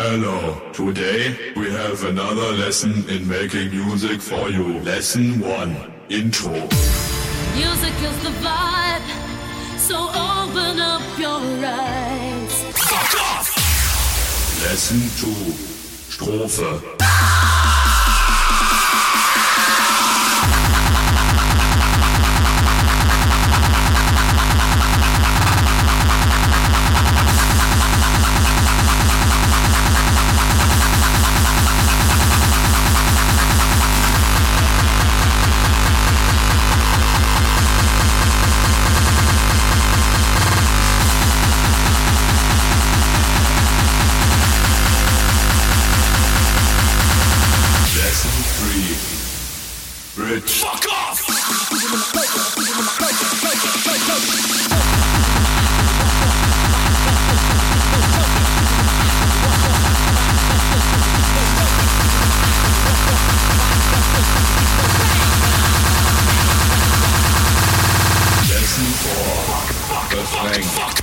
Hello. Today we have another lesson in making music for you. Lesson 1. Intro. Music is the vibe, so open up your eyes. Fuck off! Lesson 2. Strophe. Fuck off! fuck, fuck, fuck, fuck.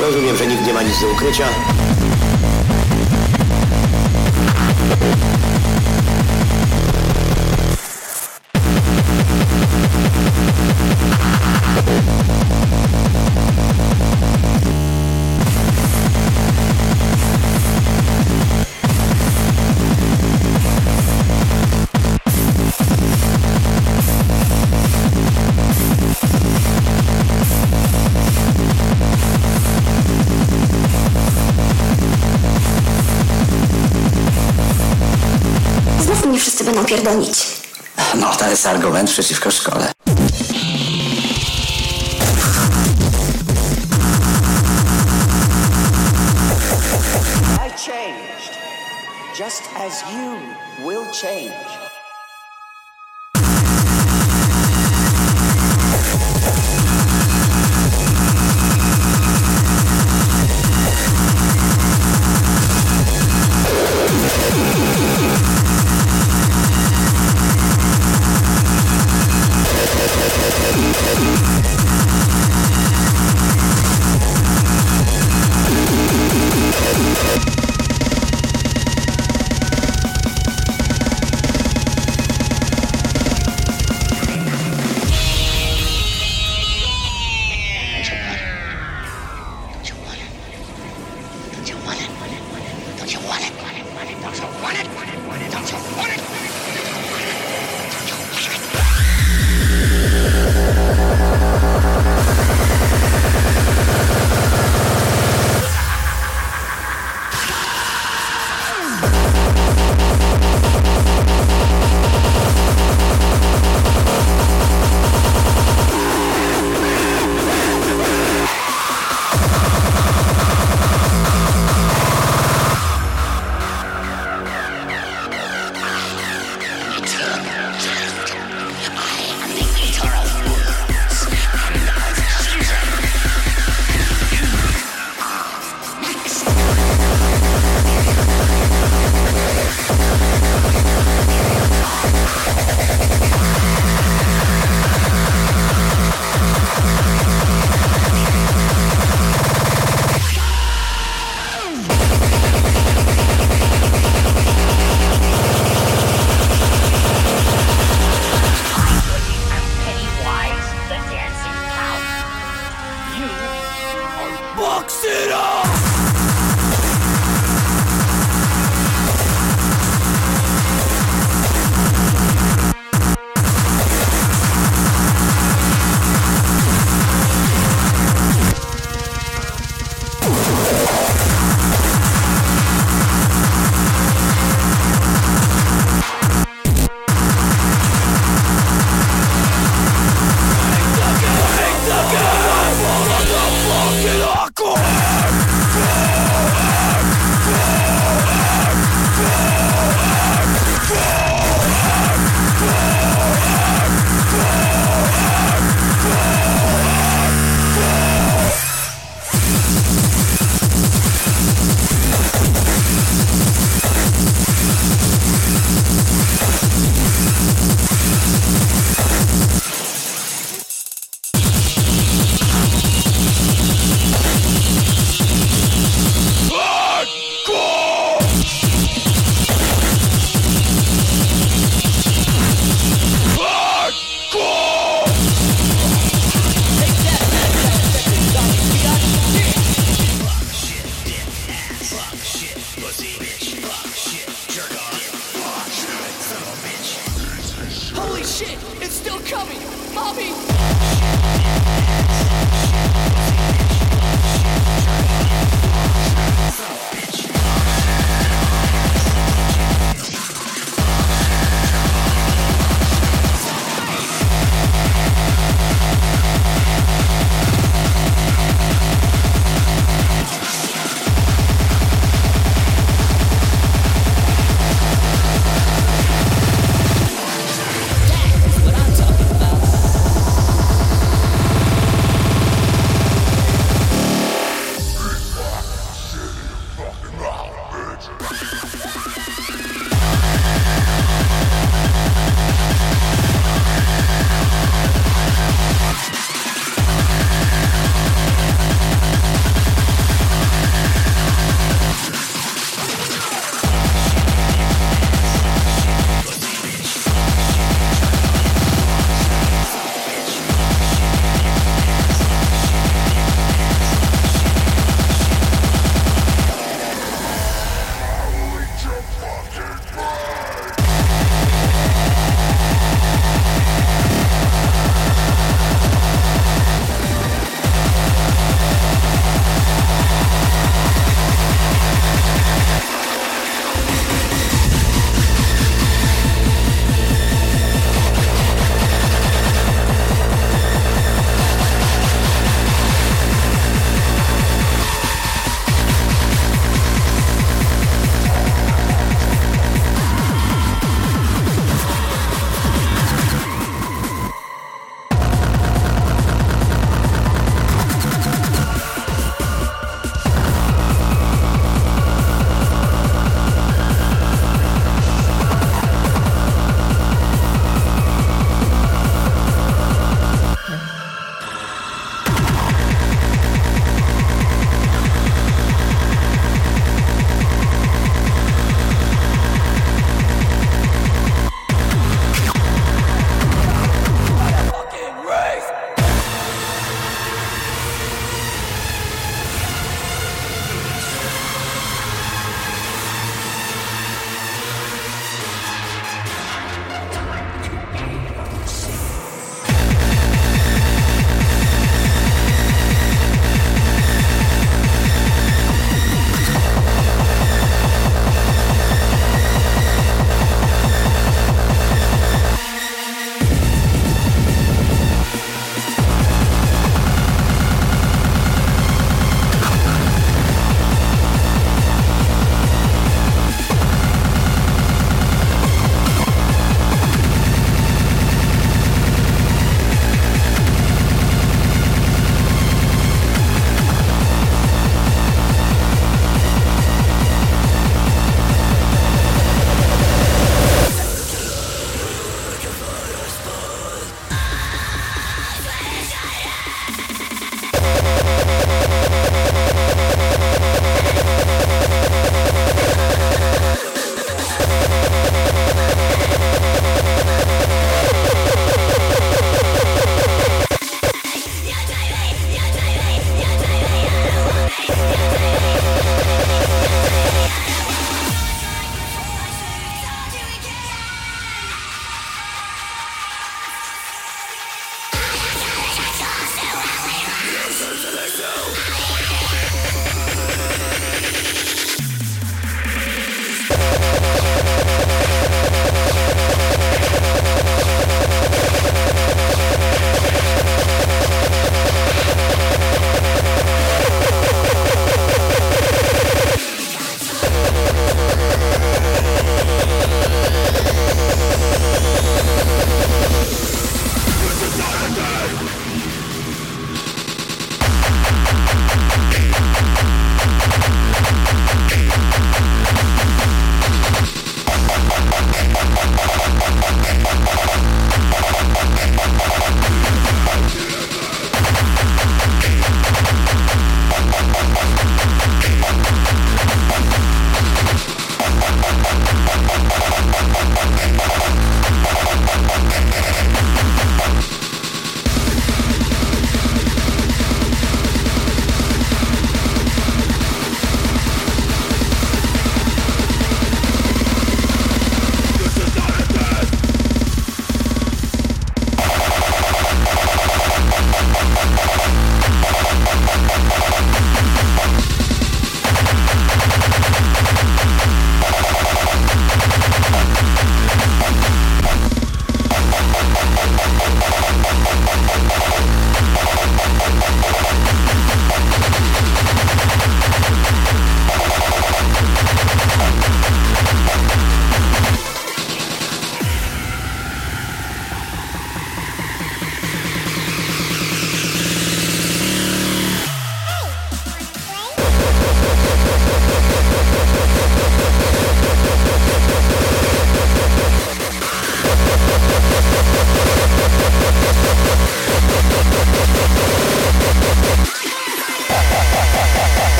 Rozumiem, że nikt nie ma nic do ukrycia. Pierdolić. No, to jest argument przeciwko szkole. I changed, just as you will change. Don't you want it? Want it? Want it? Don't you? Want it? Don't you want it?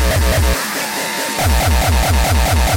Thank you.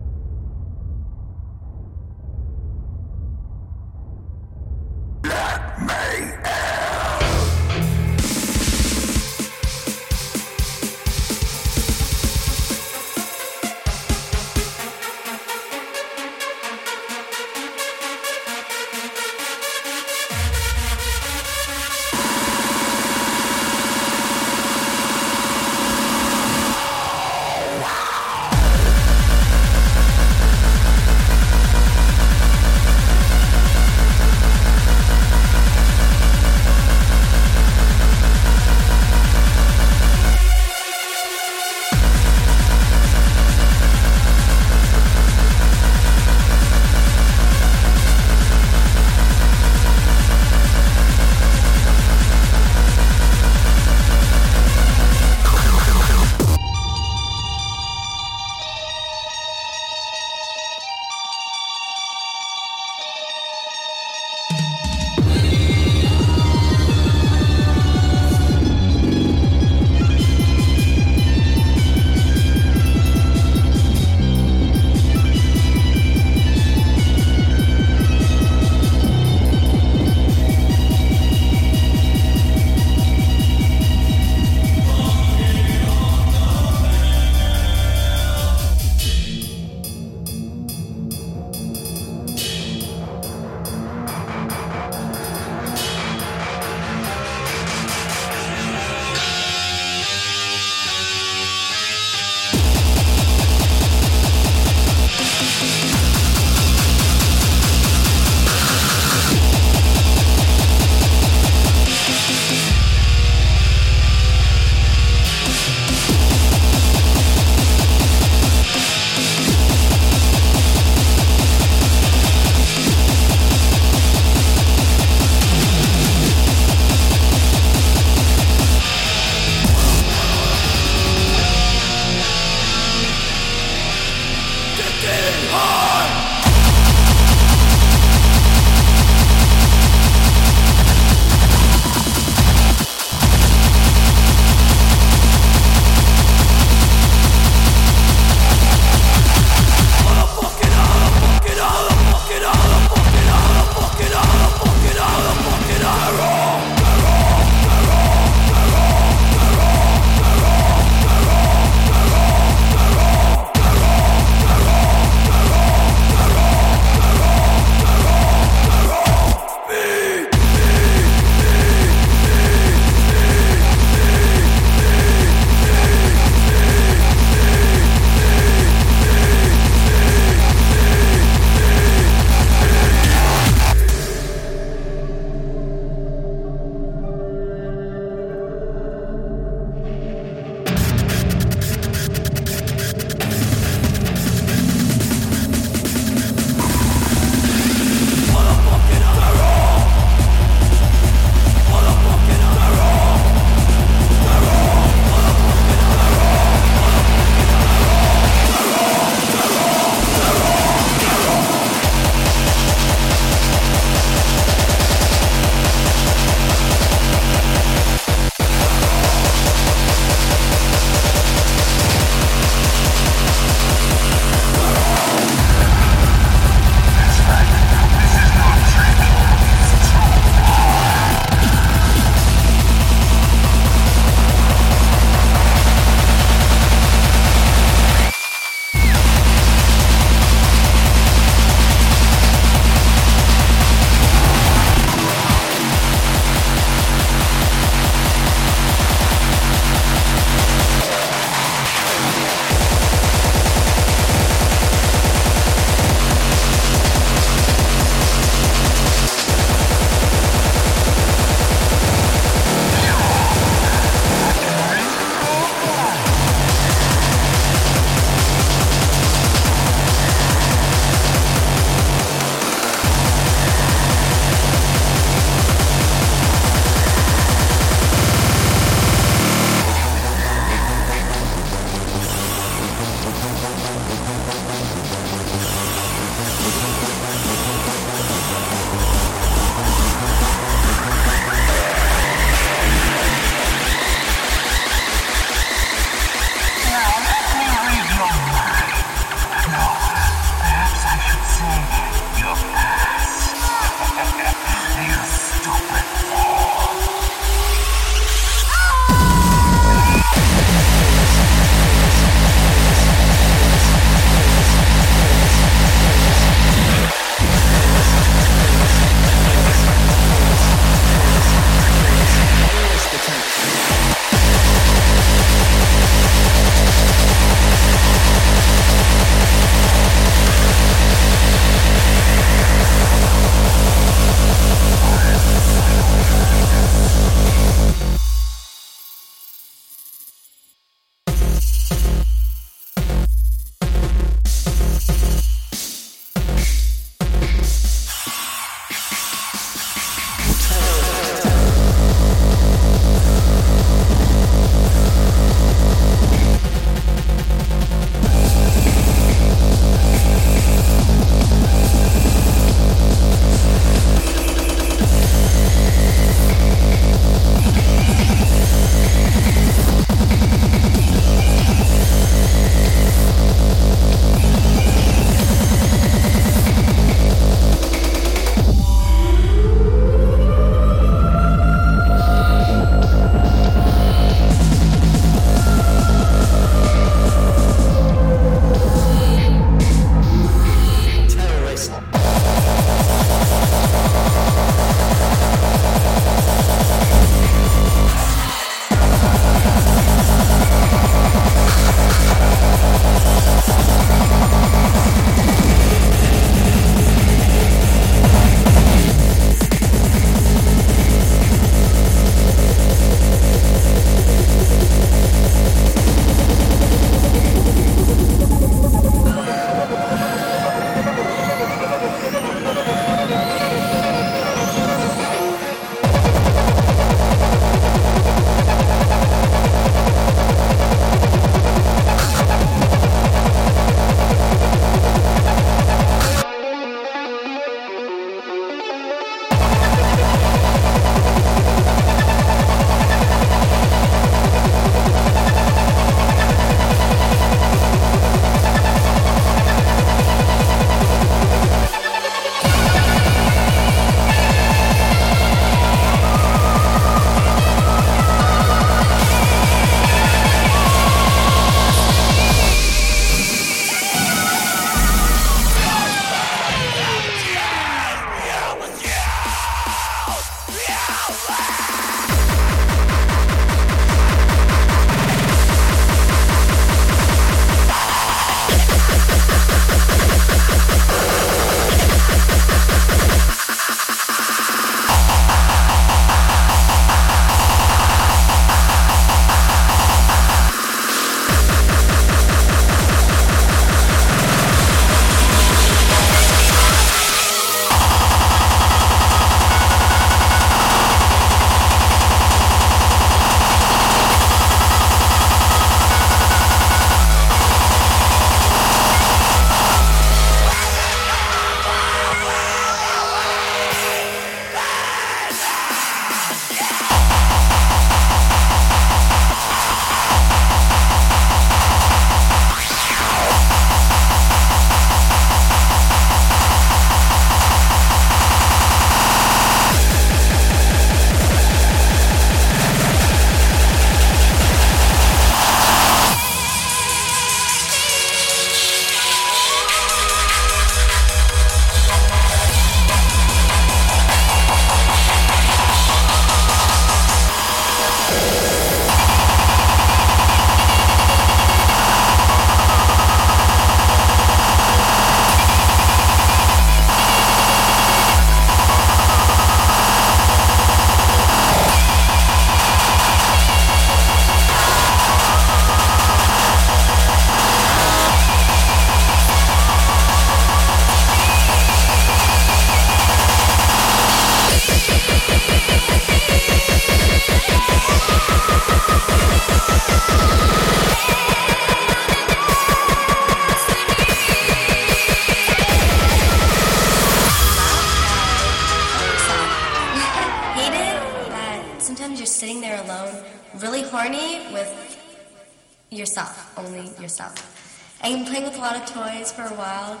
Playing with a lot of toys for a while,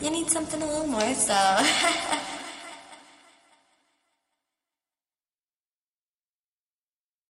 you need something a little more, so